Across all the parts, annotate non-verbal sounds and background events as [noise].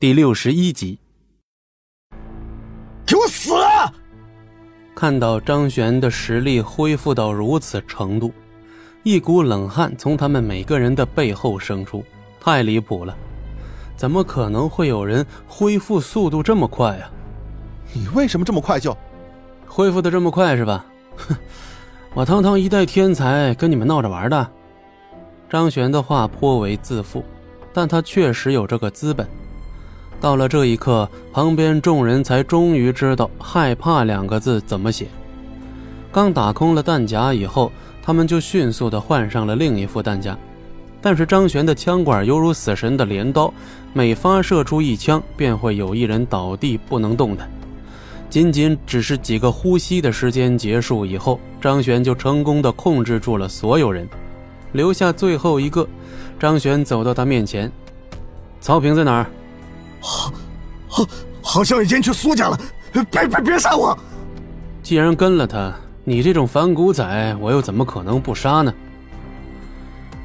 第六十一集。给我死！看到张璇的实力恢复到如此程度，一股冷汗从他们每个人的背后生出，太离谱了！怎么可能会有人恢复速度这么快啊？你为什么这么快就恢复的这么快是吧？哼，我堂堂一代天才跟你们闹着玩的？张璇的话颇为自负，但他确实有这个资本。到了这一刻，旁边众人才终于知道“害怕”两个字怎么写。刚打空了弹夹以后，他们就迅速地换上了另一副弹夹。但是张璇的枪管犹如死神的镰刀，每发射出一枪，便会有一人倒地不能动弹。仅仅只是几个呼吸的时间结束以后，张璇就成功地控制住了所有人，留下最后一个。张璇走到他面前：“曹平在哪儿？”好，好，好像已经去苏家了。别别别杀我！既然跟了他，你这种反骨仔，我又怎么可能不杀呢？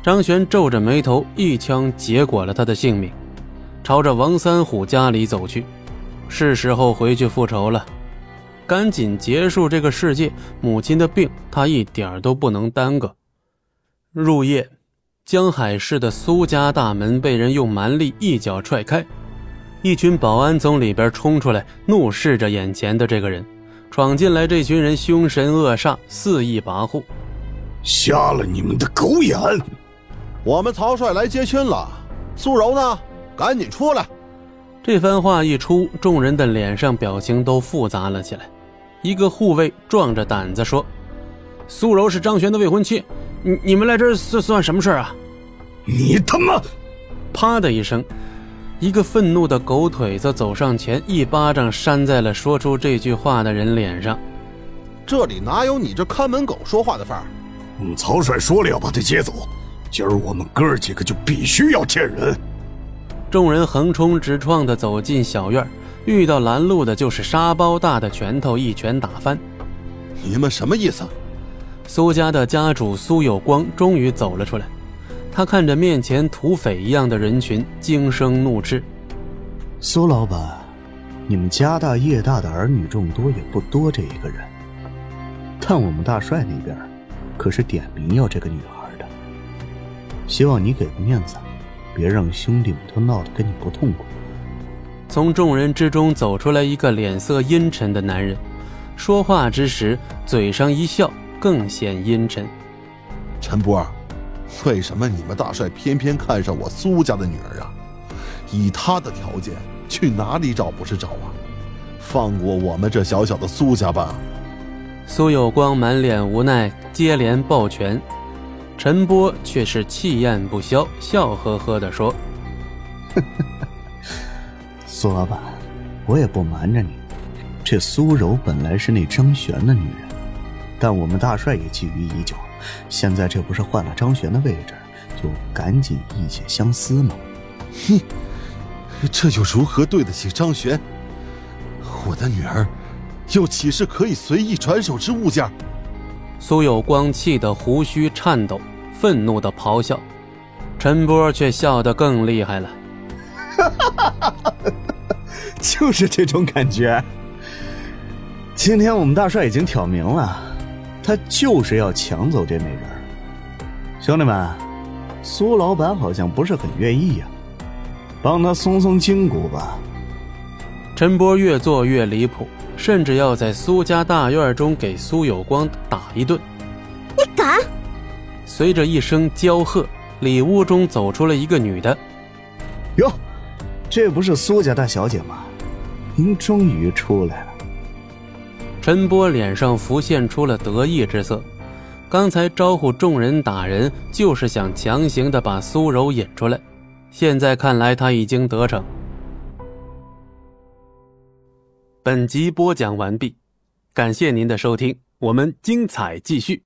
张璇皱着眉头，一枪结果了他的性命，朝着王三虎家里走去。是时候回去复仇了，赶紧结束这个世界。母亲的病，他一点都不能耽搁。入夜，江海市的苏家大门被人用蛮力一脚踹开。一群保安从里边冲出来，怒视着眼前的这个人。闯进来这群人凶神恶煞，肆意跋扈。瞎了你们的狗眼！我们曹帅来接亲了，苏柔呢？赶紧出来！这番话一出，众人的脸上表情都复杂了起来。一个护卫壮着胆子说：“苏柔是张璇的未婚妻，你你们来这算算什么事啊？”你他妈！啪的一声。一个愤怒的狗腿子走上前，一巴掌扇在了说出这句话的人脸上。这里哪有你这看门狗说话的份儿？嗯，曹帅说了要把他接走，今儿我们哥儿几个就必须要见人。众人横冲直撞地走进小院，遇到拦路的就是沙包大的拳头，一拳打翻。你们什么意思？苏家的家主苏有光终于走了出来。他看着面前土匪一样的人群，惊声怒斥：“苏老板，你们家大业大的儿女众多也不多这一个人，但我们大帅那边可是点名要这个女孩的。希望你给个面子，别让兄弟们都闹得跟你不痛快。”从众人之中走出来一个脸色阴沉的男人，说话之时嘴上一笑，更显阴沉。陈波。为什么你们大帅偏偏看上我苏家的女儿啊？以他的条件，去哪里找不是找啊？放过我们这小小的苏家吧！苏有光满脸无奈，接连抱拳。陈波却是气焰不消，笑呵呵地说：“ [laughs] 苏老板，我也不瞒着你，这苏柔本来是那张璇的女人，但我们大帅也觊觎已久。”现在这不是换了张璇的位置，就赶紧一解相思吗？哼，这又如何对得起张璇？我的女儿，又岂是可以随意转手之物件？苏有光气得胡须颤抖，愤怒的咆哮。陈波却笑得更厉害了，哈哈哈哈哈！就是这种感觉。今天我们大帅已经挑明了。他就是要抢走这美人兄弟们，苏老板好像不是很愿意呀，帮他松松筋骨吧。陈波越做越离谱，甚至要在苏家大院中给苏有光打一顿。你敢！随着一声娇喝，里屋中走出了一个女的。哟，这不是苏家大小姐吗？您终于出来了。陈波脸上浮现出了得意之色，刚才招呼众人打人，就是想强行的把苏柔引出来，现在看来他已经得逞。本集播讲完毕，感谢您的收听，我们精彩继续。